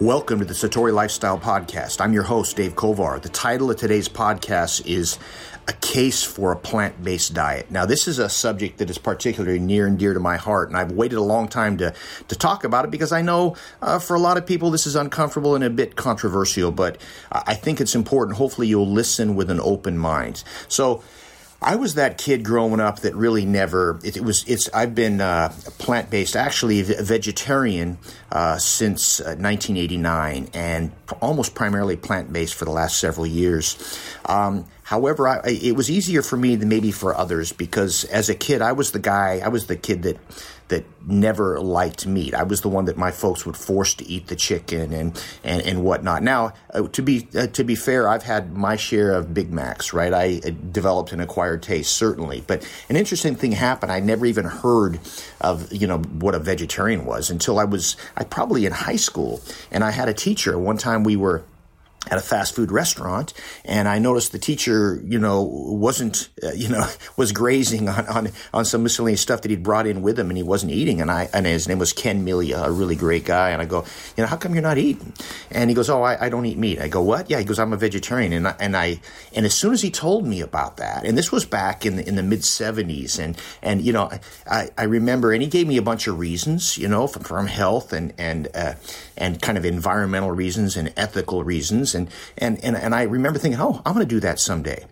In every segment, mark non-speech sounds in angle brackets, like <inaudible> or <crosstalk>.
Welcome to the Satori Lifestyle Podcast. I'm your host, Dave Kovar. The title of today's podcast is A Case for a Plant Based Diet. Now, this is a subject that is particularly near and dear to my heart, and I've waited a long time to, to talk about it because I know uh, for a lot of people this is uncomfortable and a bit controversial, but I think it's important. Hopefully, you'll listen with an open mind. So, I was that kid growing up that really never. It, it was. It's. I've been uh, plant based, actually vegetarian uh, since uh, 1989, and almost primarily plant based for the last several years. Um, however, I, it was easier for me than maybe for others because as a kid, I was the guy. I was the kid that that never liked meat. I was the one that my folks would force to eat the chicken and and, and whatnot. Now, uh, to be uh, to be fair, I've had my share of Big Macs. Right, I uh, developed an acquired taste certainly, but an interesting thing happened. I never even heard of you know what a vegetarian was until I was I probably in high school, and I had a teacher. One time we were at a fast food restaurant and I noticed the teacher, you know, wasn't, uh, you know, <laughs> was grazing on, on, on some miscellaneous stuff that he'd brought in with him and he wasn't eating. And I, and his name was Ken Milia, a really great guy. And I go, you know, how come you're not eating? And he goes, oh, I, I don't eat meat. I go, what? Yeah. He goes, I'm a vegetarian. And I, and I, and as soon as he told me about that, and this was back in the, in the mid seventies and, and, you know, I, I remember, and he gave me a bunch of reasons, you know, from, from health and, and, uh, and kind of environmental reasons and ethical reasons. And, and, and, and I remember thinking, oh, I'm going to do that someday.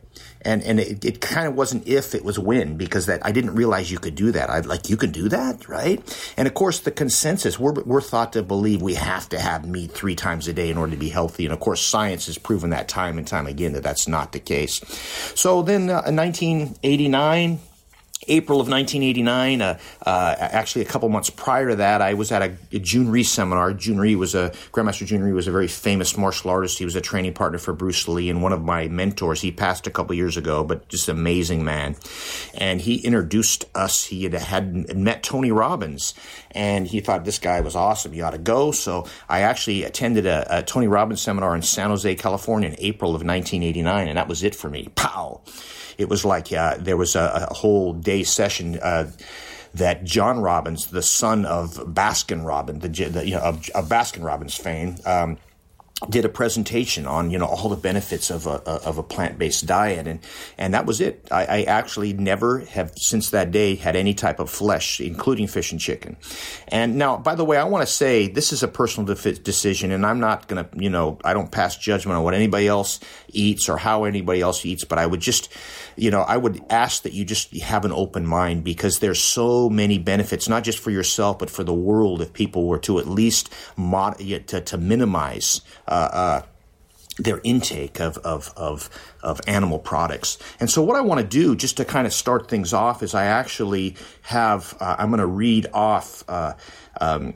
And, and it, it kind of wasn't if, it was when, because that I didn't realize you could do that. I like, you can do that, right? And of course, the consensus, we're, we're thought to believe we have to have meat three times a day in order to be healthy. And of course, science has proven that time and time again that that's not the case. So then, uh, in 1989, April of 1989, uh, uh, actually a couple months prior to that, I was at a, a Jhoon Rhee seminar. Jhoon Rhee was a, Grandmaster Jhoon Rhee was a very famous martial artist. He was a training partner for Bruce Lee and one of my mentors. He passed a couple years ago, but just an amazing man. And he introduced us. He had, had met Tony Robbins and he thought this guy was awesome. You ought to go. So I actually attended a, a Tony Robbins seminar in San Jose, California in April of 1989, and that was it for me. Pow! It was like uh, there was a, a, whole day session. Uh, that John Robbins, the son of Baskin Robbins, the, the you know, of, of Baskin Robbins fame, um, did a presentation on you know all the benefits of a of a plant based diet and and that was it. I, I, actually never have since that day had any type of flesh, including fish and chicken. And now, by the way, I want to say this is a personal de- decision, and I'm not to you know I don't pass judgment on what anybody else eats or how anybody else eats, but I would just you know I would ask that you just have an open mind because there's so many benefits, not just for yourself but for the world if people were to at least mod- to, to minimize uh, uh, their intake of, of, of, of, animal products. And so, what I want to do, just to kind of start things off, is I actually have, uh, I'm going to read off uh, um,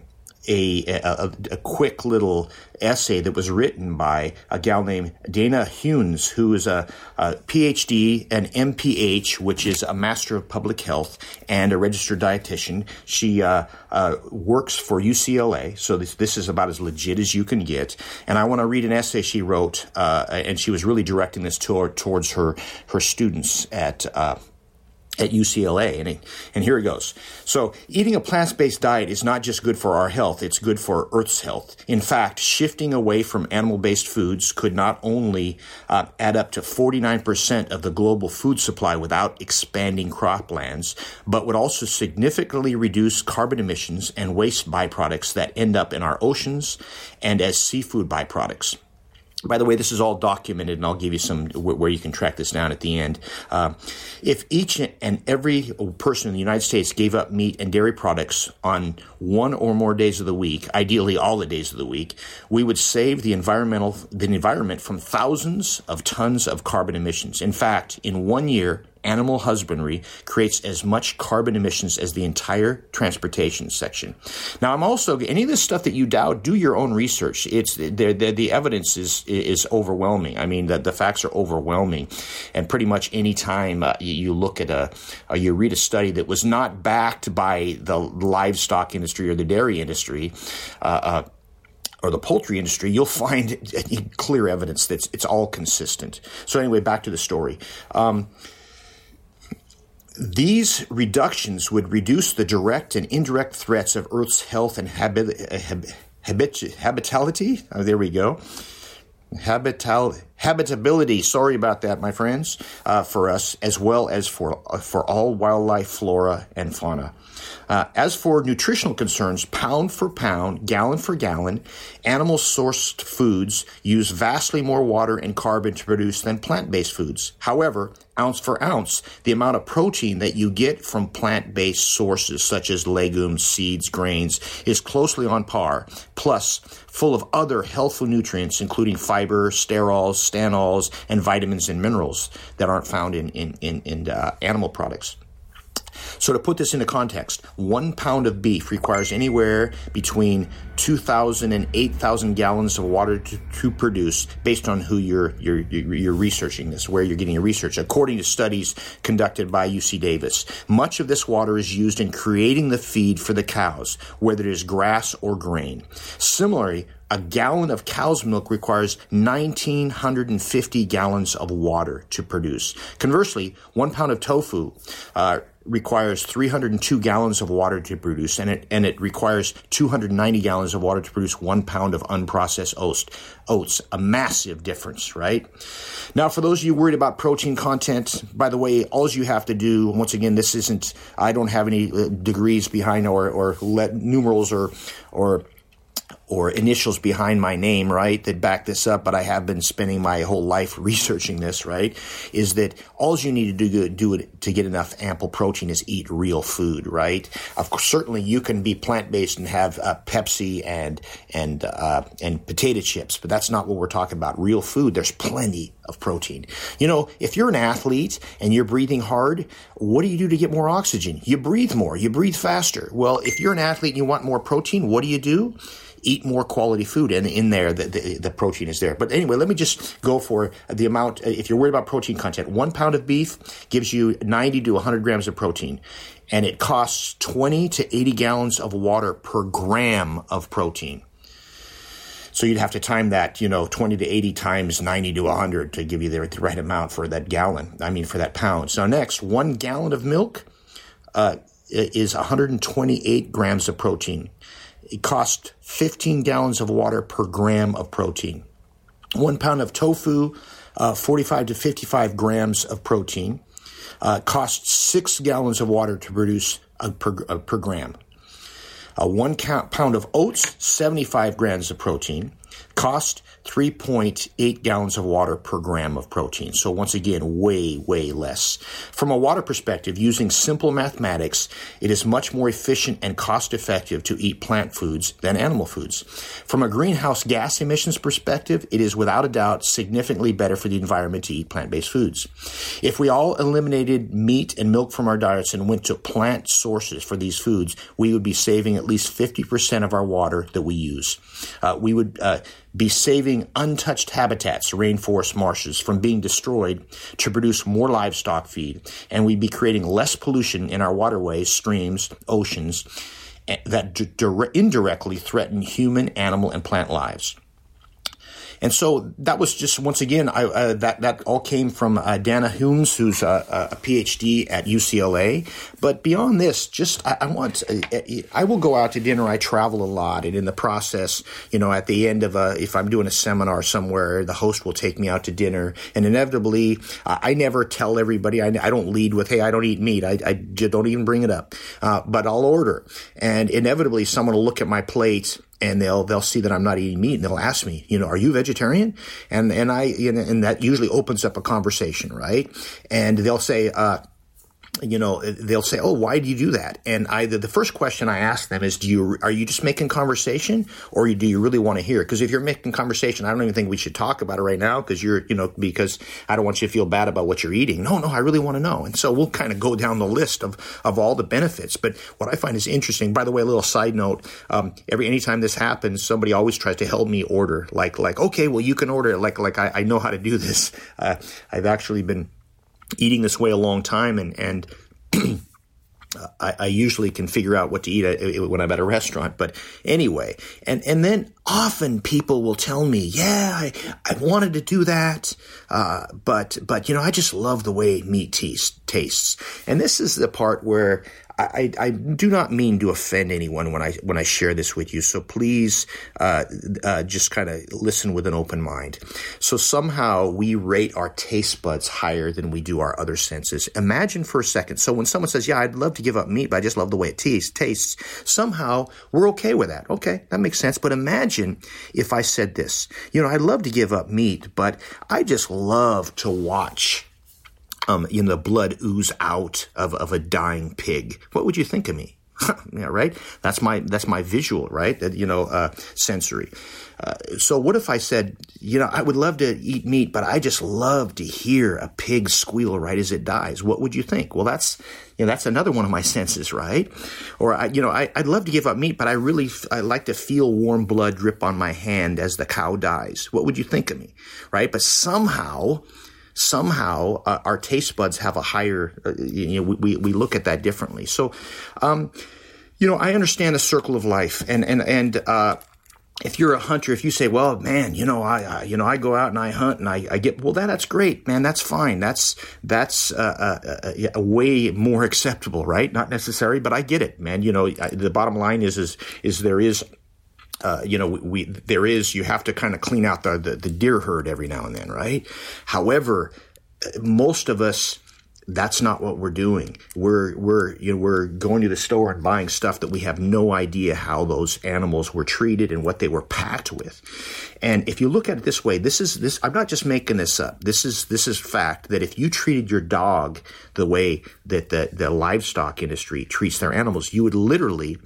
a, a, a, quick little essay that was written by a gal named Dana Hunnes, who is a, a PhD and MPH, which is a Master of Public Health and a registered dietitian. She uh, uh, works for UCLA, so this, this is about as legit as you can get. And I want to read an essay she wrote, uh, and she was really directing this toward, towards her her students at uh, at UCLA. And, and here it goes. So, eating a plant based diet is not just good for our health, it's good for Earth's health. In fact, shifting away from animal based foods could not only uh, add up to 49% of the global food supply without expanding croplands, but would also significantly reduce carbon emissions and waste byproducts that end up in our oceans and as seafood byproducts. By the way, this is all documented, and I'll give you some where you can track this down at the end. Uh, if each and every person in the United States gave up meat and dairy products on one or more days of the week, ideally all the days of the week, we would save the environmental the environment from thousands of tons of carbon emissions. In fact, in one year, animal husbandry creates as much carbon emissions as the entire transportation section. Now, I'm also any of this stuff that you doubt, do your own research. It's the, the, the evidence is is overwhelming. I mean, the, the facts are overwhelming, and pretty much any time uh, you, look at a or you read a study that was not backed by the livestock industry or the dairy industry. Uh, uh, or the poultry industry, you'll find <laughs> clear evidence that it's all consistent. So anyway, back to the story. Um, these reductions would reduce the direct and indirect threats of Earth's health and habit, habit- habitability. Oh, there we go. Habital- habitability. Sorry about that, my friends. Uh, for us, as well as for uh, for all wildlife, flora and fauna. Uh, as for nutritional concerns, pound for pound, gallon for gallon, animal sourced foods use vastly more water and carbon to produce than plant based foods. However, ounce for ounce, the amount of protein that you get from plant based sources such as legumes, seeds, grains is closely on par, plus full of other healthful nutrients, including fiber, sterols, stanols, and vitamins and minerals that aren't found in, in, in, in uh, animal products. So to put this into context, one pound of beef requires anywhere between 2,000 and 8,000 gallons of water to, to, produce based on who you're, you're, you're researching this, where you're getting your research, according to studies conducted by UC Davis. Much of this water is used in creating the feed for the cows, whether it is grass or grain. Similarly, a gallon of cow's milk requires 1950 gallons of water to produce. Conversely, one pound of tofu uh, requires 302 gallons of water to produce, and it and it requires 290 gallons of water to produce one pound of unprocessed oats. Oats, a massive difference, right? Now, for those of you worried about protein content, by the way, all you have to do, once again, this isn't. I don't have any uh, degrees behind or or let numerals or or or initials behind my name, right, that back this up, but I have been spending my whole life researching this, right, is that all you need to do, do it to get enough ample protein is eat real food, right? Of course, certainly you can be plant-based and have uh, Pepsi and, and, uh, and potato chips, but that's not what we're talking about. Real food, there's plenty of protein. You know, if you're an athlete and you're breathing hard, what do you do to get more oxygen? You breathe more, you breathe faster. Well, if you're an athlete and you want more protein, what do you do? Eat more quality food, and in there the, the, the, protein is there. But anyway, let me just go for the amount. If you're worried about protein content, one pound of beef gives you 90 to 100 grams of protein, and it costs 20 to 80 gallons of water per gram of protein. So you'd have to time that, you know, 20 to 80 times 90 to 100 to give you the, the right amount for that gallon. I mean, for that pound. So next, one gallon of milk uh, is 128 grams of protein. It costs 15 gallons of water per gram of protein. One pound of tofu, uh, 45 to 55 grams of protein, uh, costs six gallons of water to produce uh, per, uh, per gram. Uh, one count, pound of oats, 75 grams of protein, cost 3.8 gallons of water per gram of protein. So once again, way, way less. From a water perspective, using simple mathematics, it is much more efficient and cost effective to eat plant foods than animal foods. From a greenhouse gas emissions perspective, it is without a doubt significantly better for the environment to eat plant-based foods. If we all eliminated meat and milk from our diets and went to plant sources for these foods, we would be saving at least 50% of our water that we use. Uh, we would uh, be saving untouched habitats, rainforest marshes, from being destroyed to produce more livestock feed, and we'd be creating less pollution in our waterways, streams, oceans eh, that d- indirectly threaten human, animal, and plant lives. And so that was just once again I, uh, that that all came from uh, Dana Hunnes, who's a, a, PhD at UCLA. But beyond this, just I, I want uh, I will go out to dinner. I travel a lot, and in the process, you know, at the end of a if I'm doing a seminar somewhere, the host will take me out to dinner, and inevitably, I never tell everybody. I, I don't lead with, "Hey, I don't eat meat." I, I don't even bring it up, uh, but I'll order, and inevitably, someone will look at my plate and they'll they'll see that I'm not eating meat and they'll ask me, you know, are you vegetarian? And and I and that usually opens up a conversation, right? And they'll say, uh, you know, they'll say, "Oh, why do you do that?" And either the first question I ask them is, "Do you are you just making conversation, or do you really want to hear?" Because if you're making conversation, I don't even think we should talk about it right now because you're, you know, because I don't want you to feel bad about what you're eating. No, no, I really want to know, and so we'll kind of go down the list of of all the benefits. But what I find is interesting. By the way, a little side note: um, every anytime this happens, somebody always tries to help me order. Like, like, okay, well, you can order. Like, like I, I know how to do this. Uh, I've actually been eating this way a long time and and <clears throat> I, I, usually can figure out what to eat when I'm at a restaurant. But anyway, and, and then often people will tell me, yeah, I, I wanted to do that. Uh, but, but, you know, I just love the way meat tastes. And this is the part where I, I, do not mean to offend anyone when I when I share this with you. So please, uh, uh, just kind of listen with an open mind. So somehow we rate our taste buds higher than we do our other senses. Imagine for a second. So when someone says, "Yeah, I'd love to give up meat, but I just love the way it tastes," tastes somehow we're okay with that. Okay, that makes sense. But imagine if I said this. You know, I'd love to give up meat, but I just love to watch um, you know, the blood ooze out of, of a dying pig. What would you think of me? <laughs> yeah, right. That's my that's my visual, right? That, you know, uh, sensory. Uh, so what if I said, you know, I would love to eat meat, but I just love to hear a pig squeal right as it dies. What would you think? Well, that's you know that's another one of my <laughs> senses, right? Or I, you know, I, would love to give up meat, but I really I like to feel warm blood drip on my hand as the cow dies. What would you think of me, right? But somehow somehow uh, our taste buds have a higher, uh, you know, we, we look at that differently. So, um, you know, I understand the circle of life and, and, and, uh, if you're a hunter, if you say, "Well, man, you know, I, I, you know, I go out and I hunt and I, I get," well, that that's great, man. That's fine. That's that's uh, uh, uh, way more acceptable, right? Not necessary, but I get it, man. You know, the bottom line is is is there is uh, you know, we, we, there is you have to kind of clean out the, the, the deer herd every now and then, right? However, most of us that's not what we're doing. We're we're you know we're going to the store and buying stuff that we have no idea how those animals were treated and what they were packed with. And if you look at it this way, this is this I'm not just making this up. This is this is fact that if you treated your dog the way that the the livestock industry treats their animals, you would literally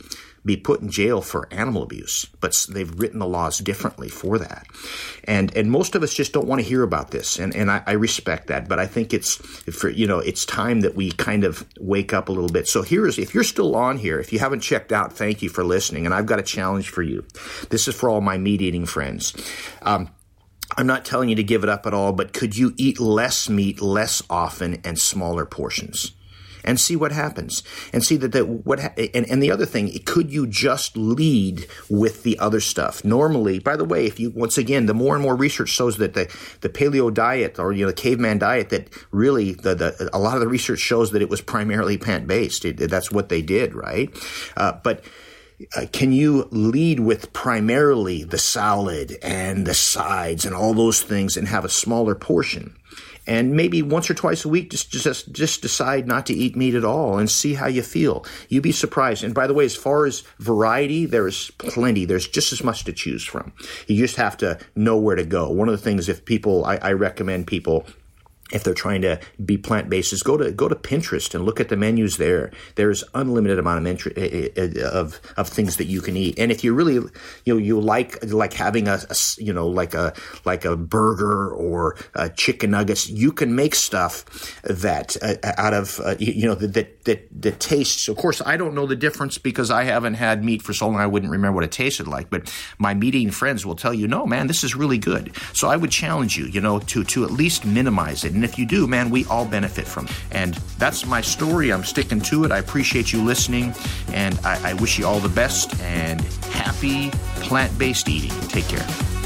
be put in jail for animal abuse, but they've written the laws differently for that. And and most of us just don't want to hear about this, and and I, I respect that, but I think it's for you know it's time that we kind of wake up a little bit. So here is if you're still on here, if you haven't checked out, thank you for listening, and I've got a challenge for you. This is for all my meat eating friends. Um, I'm not telling you to give it up at all, but could you eat less meat less often and smaller portions? And see what happens. And see that, that what ha- and, and the other thing could you just lead with the other stuff? Normally by the way if you once again the more and more research shows that the, the paleo diet or you know the caveman diet that really the, the a lot of the research shows that it was primarily plant based that's what they did right? Uh, but uh, can you lead with primarily the salad and the sides and all those things and have a smaller portion and maybe once or twice a week just just just decide not to eat meat at all and see how you feel. You'd be surprised. And by the way as far as variety there's plenty. There's just as much to choose from. You just have to know where to go. One of the things if people i, I recommend people if they're trying to be plant based is go to go to Pinterest and look at the menus there. There's unlimited amount of eh, eh, eh, of of things that you can eat. And if you really you know you like like having a, a you know like a like a burger or a chicken nuggets, you can make stuff that uh, out of uh, you know that that that tastes. Of course, I don't know the difference because I haven't had meat for so long. I wouldn't remember what it tasted like. But my meat eating friends will tell you, no, man, this is really good. So I would challenge you, you know, to to at least minimize it. And if you do, man, we all benefit from it. And that's my story. I'm sticking to it. I appreciate you listening, and I, I wish you all the best and happy plant based eating. Take care.